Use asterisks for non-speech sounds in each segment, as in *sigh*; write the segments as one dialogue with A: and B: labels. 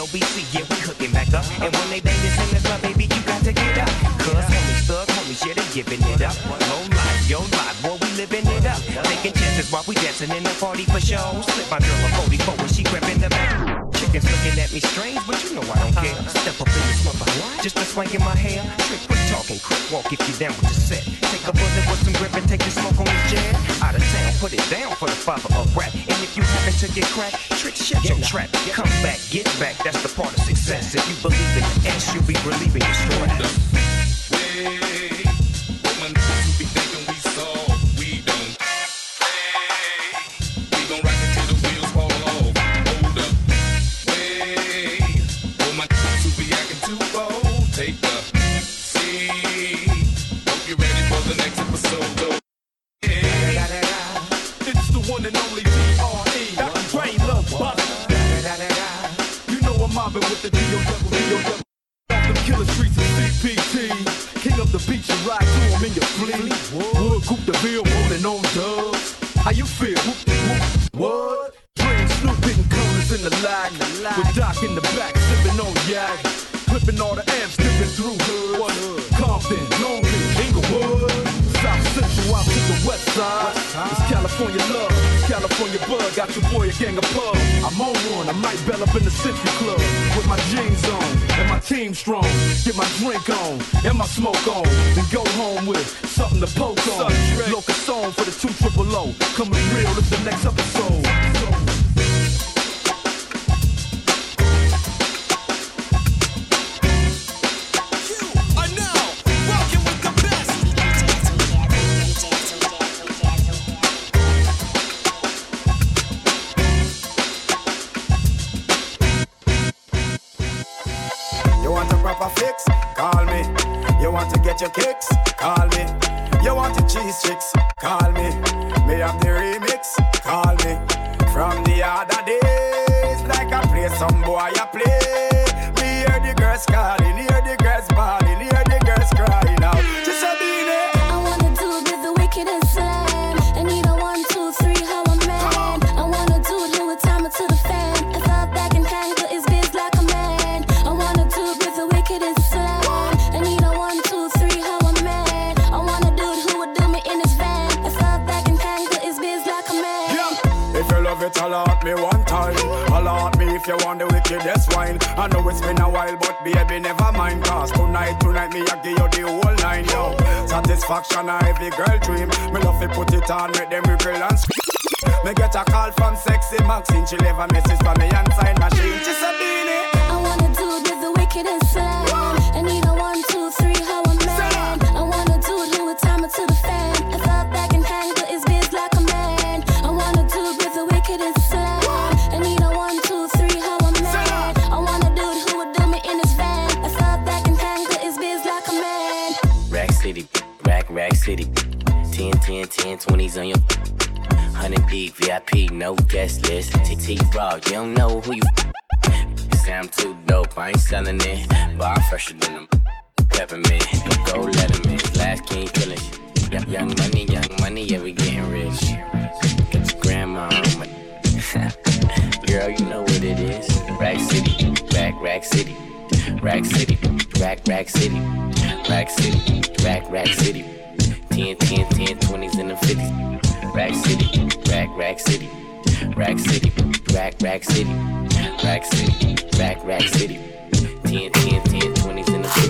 A: LBC, yeah, we cooking back up. And when they bang this in the club, baby, you got to get up. Cause homies, thug homies, yeah, they giving it up. No life, yo life, boy, we living it up. Taking chances while we dancing in the party for show. Slip my girl a 44 when she grabbing the back. Chickens looking at me strange, but you know I don't care. Step up in this mother, just a swing in my hair. Trick, quit talking, quick walk if you down with the set. Take a bullet with some grip and take the smoke on this jet. Out of town, put it down for the father of rap. And if you happen to get cracked, trick, shut your trap. Come back, get back, that's the part of success. If you believe in the S, you'll be relieving your stress.
B: Way,
C: mobbing with the D.O.W. D.O.W. Off them killer streets of CPT. King of the beach, you ride to him in your fleet. Wood, Coop the bill, rolling on dubs. How you feel? Whoop, whoop, what? Dre and Snoop hitting corners in the lag. With Doc in the back, sipping on yak. Clipping all the amps, dipping through hood. Compton, Long Beach, Inglewood. South Central out to the west side. It's California love, California bug. Got your boy a gang of pub. I'm on one, I might bell up in the Century Club. With my jeans on and my team strong. Get my drink on and my smoke on. Then go home with something to poke on. Local song for the two triple O. Coming real is the next episode.
D: Your kicks? Call me. You want the cheese chicks? Every girl dream. Me love to put it on, make them wiggle and scream. Me get a call from sexy Maxine. She leave a message for me and sign machine. Just a
E: 10, 10, 10, 20s on your 100 peak VIP, no guest list. TT Raw, you don't know who you. Say I'm too dope, I ain't selling it. But I'm fresher than them. Peppermint, go let him in. Last king killing shit. Young, money, young money, yeah, we getting rich. Get your grandma on my. *laughs* Girl, you know what it is. Rack City, Rack Rack City. Rack City, Rack Rack City. Rack City, Rack Rack City. 10, 10, 10, 20s and the 50s. Rack City, Rack Rack City. Rack City, Rack Rack City. Rack City, Rack Rack City. 10, 10, 10, 20s and the 50s.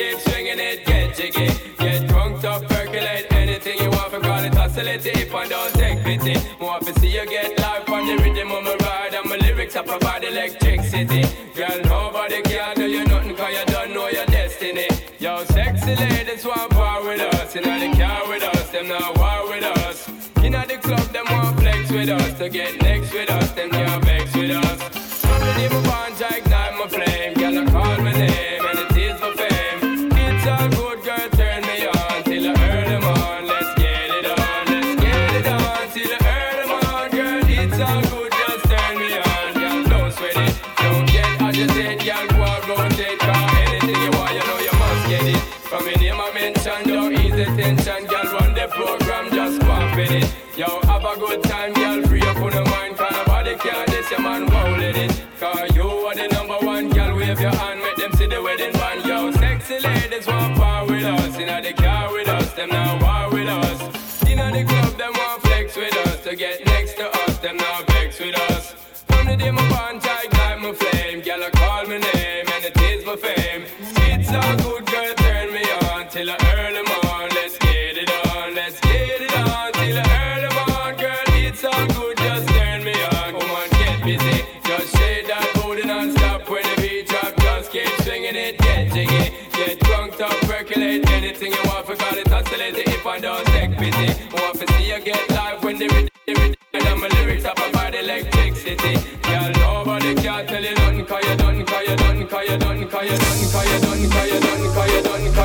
F: keep swinging it, get jiggy. Get drunk, up, percolate anything you want, for call it hostility if I don't take pity. More to see you get life on the rhythm of my ride, and my lyrics up about electricity. Girl, nobody can do you nothing, cause you don't know your destiny. Yo, sexy ladies want power with us, you know they care with us, them not war with us. You know the club, them want flex with us, to get next with us, them can't vex with us. see the wedding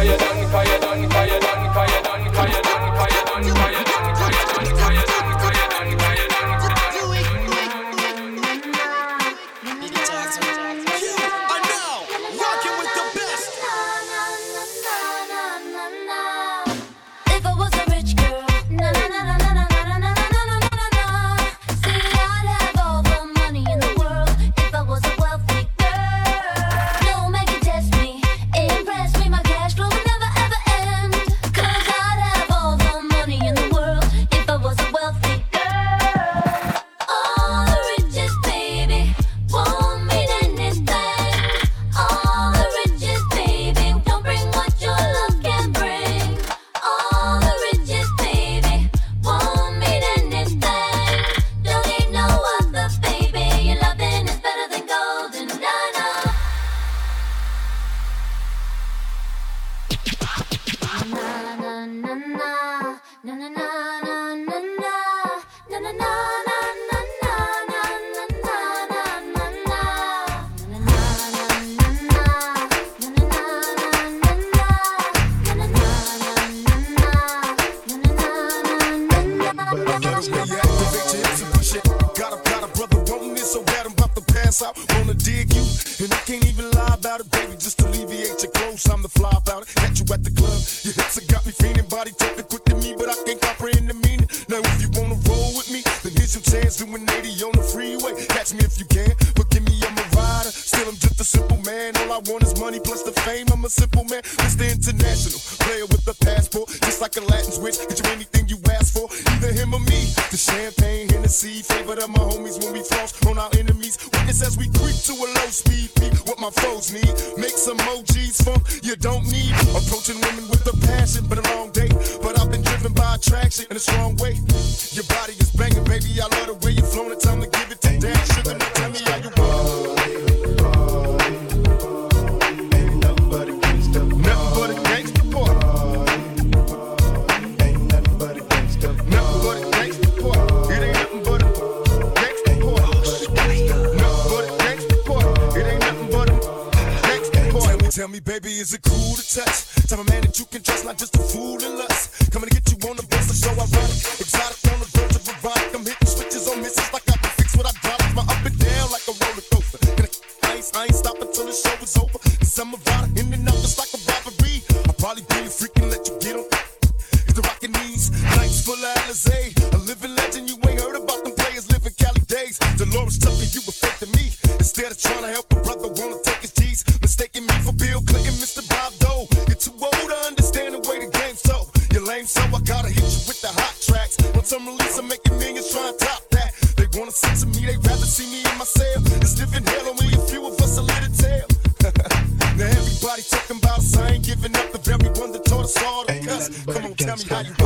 F: you done, cause you done.
B: Is it cool to touch? trying to top that. They wanna sit to me, they rather see me in my cell. It's different hell, only a few of us are little tell. *laughs* now everybody talking about us, I ain't giving up the very one that taught us all to cuss. Come on, tell me how you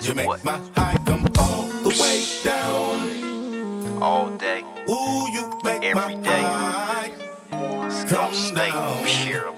G: says you
H: what?
B: my high come all the way down.
I: All day.
B: Ooh, you make
I: every
B: my
I: day. Don't stay,
J: Cheryl.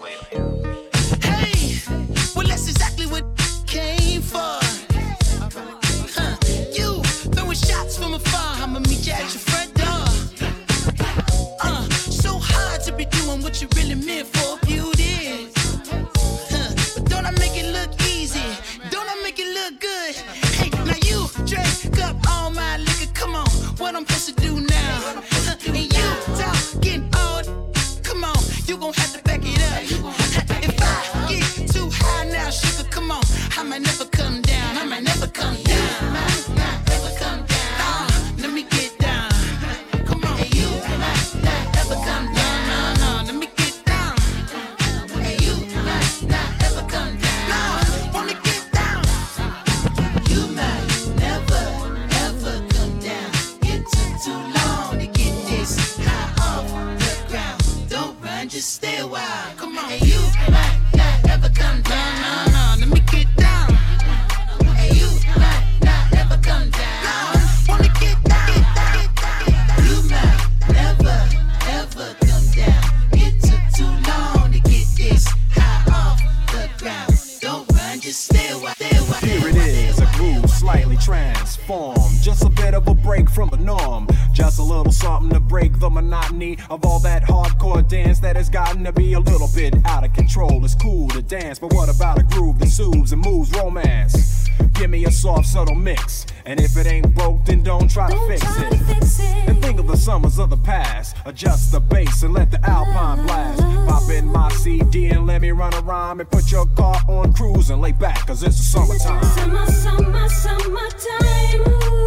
J: Of all that hardcore dance that has gotten to be a little bit out of control. It's cool to dance, but what about a groove that soothes and moves romance? Give me a soft, subtle mix. And if it ain't broke, then don't try to fix it. And think of the summers of the past. Adjust the bass and let the alpine blast. Pop in my CD and let me run a rhyme and put your car on cruise and lay back, cause it's the summertime.
K: Summer, summer, summertime. Ooh,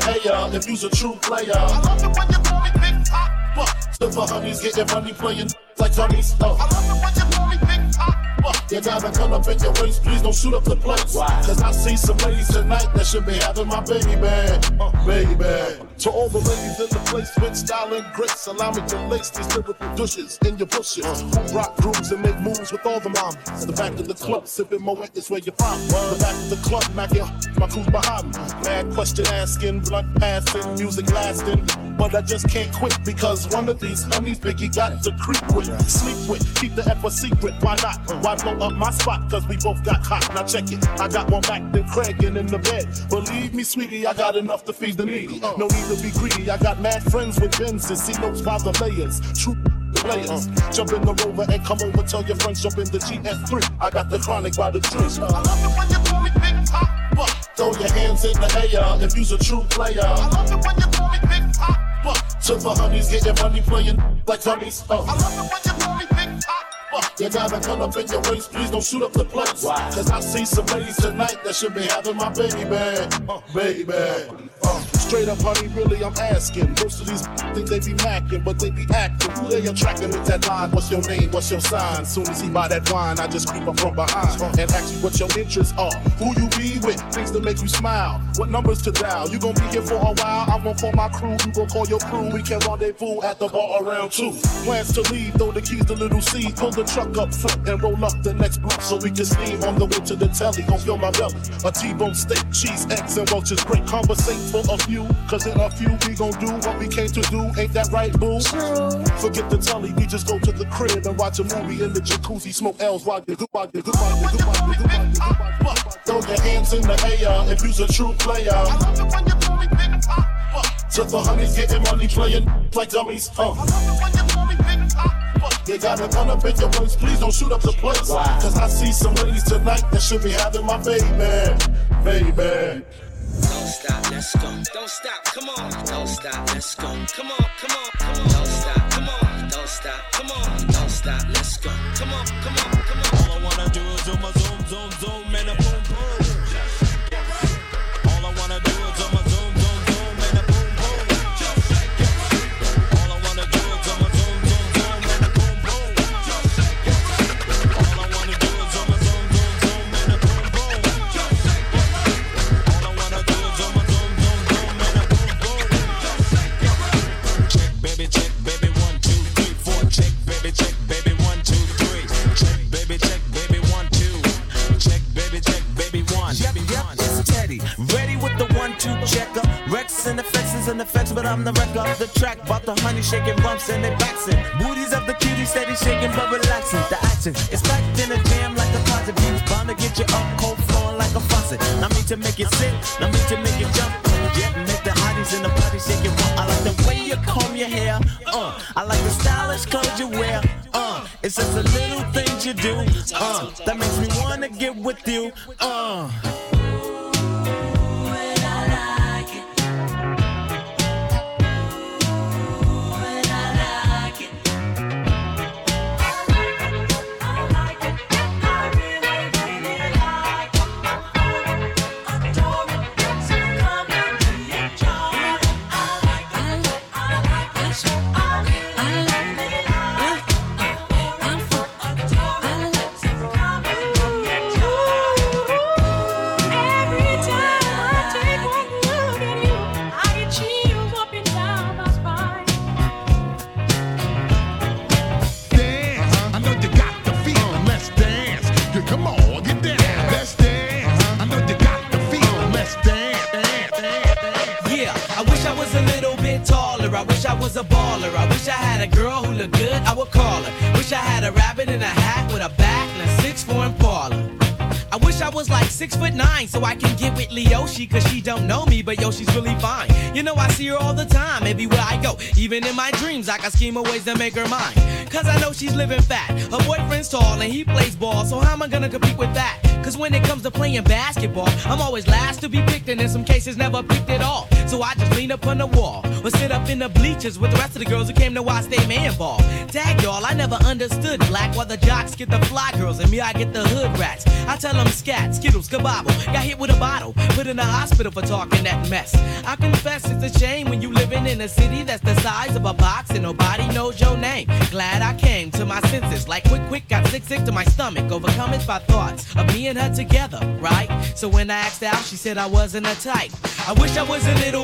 L: the air if you's a true player. I love it when you call me Big Top. What? Silver honeys getting money playing like Tony Stark. I love it when you call me Big. What? You gotta come up in your waist, please don't shoot up the place. Cause I see some ladies tonight that should be having my baby. Uh, baby. To all the ladies in the place with style and grace, allow me to lace these lyrical douches in your bushes. Who rock grooves and make moves with all the mommies. The back of the club, sipping Moet is where you find me. The back of the club, macking my crew's behind me. Mad question asking, blunt passing, music lasting. But I just can't quit because one of these honeys Biggie got to creep with, sleep with, keep the F a secret. Why not? Why blow up my spot? Cause we both got hot. Now check it. I got one back than Craig and in the bed. Believe me, sweetie, I got enough to feed the needy. No need to be greedy. I got mad friends with Benzes. See those by the layers. True players. Jump in the rover and come over. Tell your friends jump in the GF3. I got the chronic by the tree. I love it when you call me Big. What? Throw your hands in the air if you's a true player. I love it when you call me Big Top. What? the honeys getting money playing like honeys. Oh. I love it when you call me Big. What? You gotta come up in your waist, please don't shoot up the place. Cause I see some ladies tonight that should be having my baby. Uh, baby. Straight up, honey, really, I'm asking. Most of these think they be macking, but they be acting. Who they attracting with that line? What's your name? What's your sign? Soon as he buy that wine, I just creep up from behind and ask you what your interests are. Who you be with? Things that make you smile. What numbers to dial? You gon' be here for a while. I'm gon' call my crew. You gon' call your crew. We can rendezvous at the bar around two. Plans to leave, throw the keys to little C. Pull the truck up front and roll up the next block so we can steam on the way to the telly. Gon' fill my belly. A T-bone steak, cheese, eggs, and Welch's great. Conversate for a few, cause in a few we gon' do what we came to do. Ain't that right, boo? Forget the telly, we just go to the crib and watch a movie in the jacuzzi, smoke L's while you do, while you do, while you do, while you do, while you do, while you do. Throw your hands in the air if you's a true player. I love it when you call me Big Top. To the honeys getting money playing like dummies. Uh. I love it when you call me Big Top. You gotta come up in your waist, please don't shoot up the place. Cause I see some ladies tonight that should be having my baby, baby.
M: Stop, let's go. Don't stop, come on. Don't stop, let's go. Come on, come on, come on. Don't stop, come on. Don't stop, come on. Don't stop, let's go. Come on, come on, come on.
N: All I wanna do is zoom zoom, zoom, zoom, and a boom. And effects and the effects, but I'm the wreck of the track. About the honey shaking rumps and they backs Booties of the cutie steady shaking but relaxing. The action is packed in a jam like a closet. Beats bound to get you up cold flowing like a faucet. Not me to make it sit, not me to make it jump. Yeah, make the hotties in the party shake it. I like the way you comb your hair. Uh, I like the stylish clothes you wear. Uh, it's just the little things you do. Uh, that makes me wanna get with you. Uh.
O: Leoshi cause she don't know me, but yo, she's really fine. You know, I see her all the time, everywhere I go. Even in my dreams, I can scheme of ways to make her mine. Cause I know she's living fat. Her boyfriend's tall and he plays ball, so how am I gonna compete with that? Cause when it comes to playing basketball, I'm always last to be picked and in some cases never picked at all. So I just lean up on the wall or sit up in the bleachers with the rest of the girls who came to watch they man ball. Tag y'all, I never understood black while the jocks get the fly girls and me I get the hood rats. I tell them scat, skittles, kabobble. Got hit with a bottle, put in the hospital for talking that mess. I confess it's a shame when you living in a city that's the size of a box and nobody knows your name. Glad I came to my senses, like quick, quick, got sick, sick to my stomach, overcome it by thoughts of me and her together, right? So when I asked out, she said I wasn't a type. I wish I was a little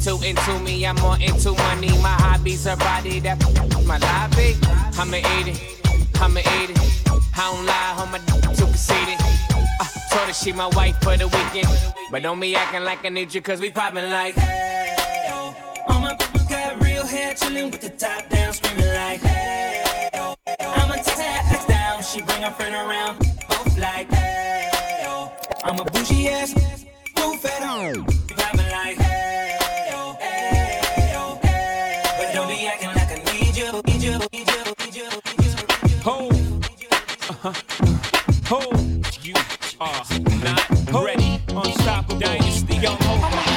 P: too into me, I'm more into money. My hobbies, her body, that my lobby. I'ma eat it, I'ma eat it. I don't lie, on my too conceited. Uh, told her she my wife for the weekend. But don't be acting like I need you, cause we poppin' like.
G: All my people got real hair, chillin' with the top down, screaming like, hey, I'ma take her down. She bring her friend around, both like, hey, I'm a bougie ass, move it on.
Q: Ho, you are not ready. Unstoppable dynasty, young. Ho,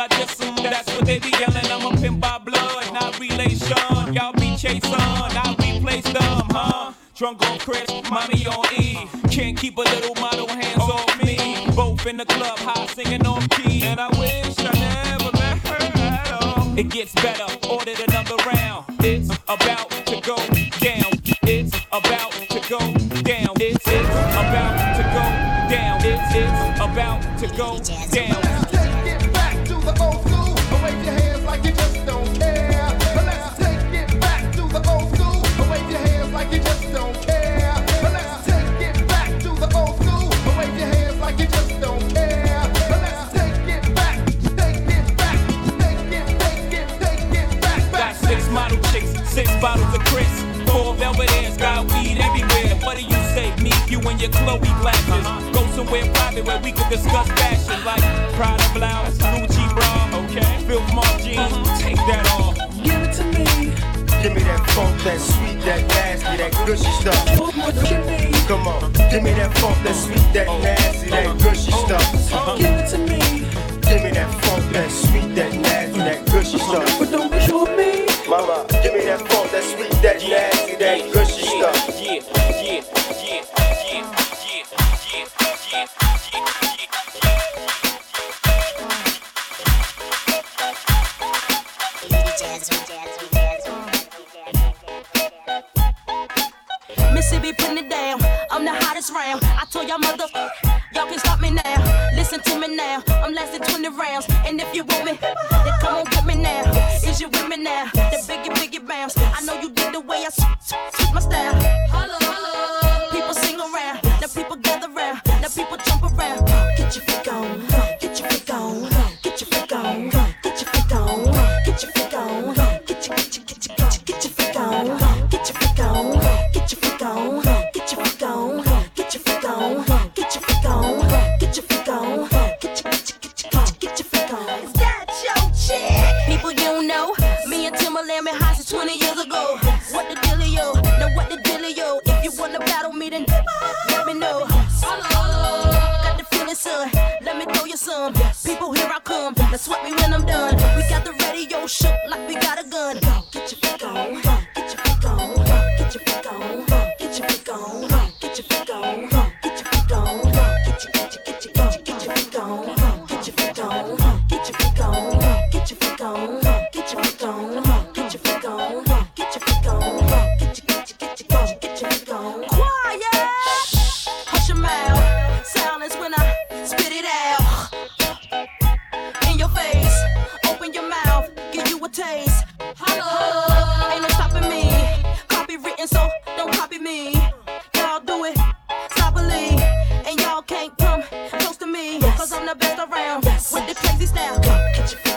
Q: under like um, That's what they be yelling. I'm a pimp by blood, not relation. Y'all be chasing, I replace them, huh? Drunk on Chris, mommy on E. Can't keep a little model hands off me. Both in the club, high singing on key. And I wish I never met her at all. It gets better, ordered another round. It's about Me, your Chloe glasses. Go somewhere private where we could discuss fashion like Prada blouse, Gucci bra, okay? Phil Mark jeans, take that off.
C: Give it to me.
M: Give me that funk, that sweet, that nasty, that gushy stuff.
C: What you need?
M: Come on, give me that funk, that sweet, that nasty, that gushy stuff.
C: Give it to me.
M: Give me that funk, that sweet, that nasty, that gushy stuff.
C: But don't be sure me.
M: Mama, give me that funk, that sweet, that nasty,
R: Holla, ain't no stopping me. Copywritten, so don't copy me. Y'all do it. And y'all can't come close to I'm the best around with the crazy style.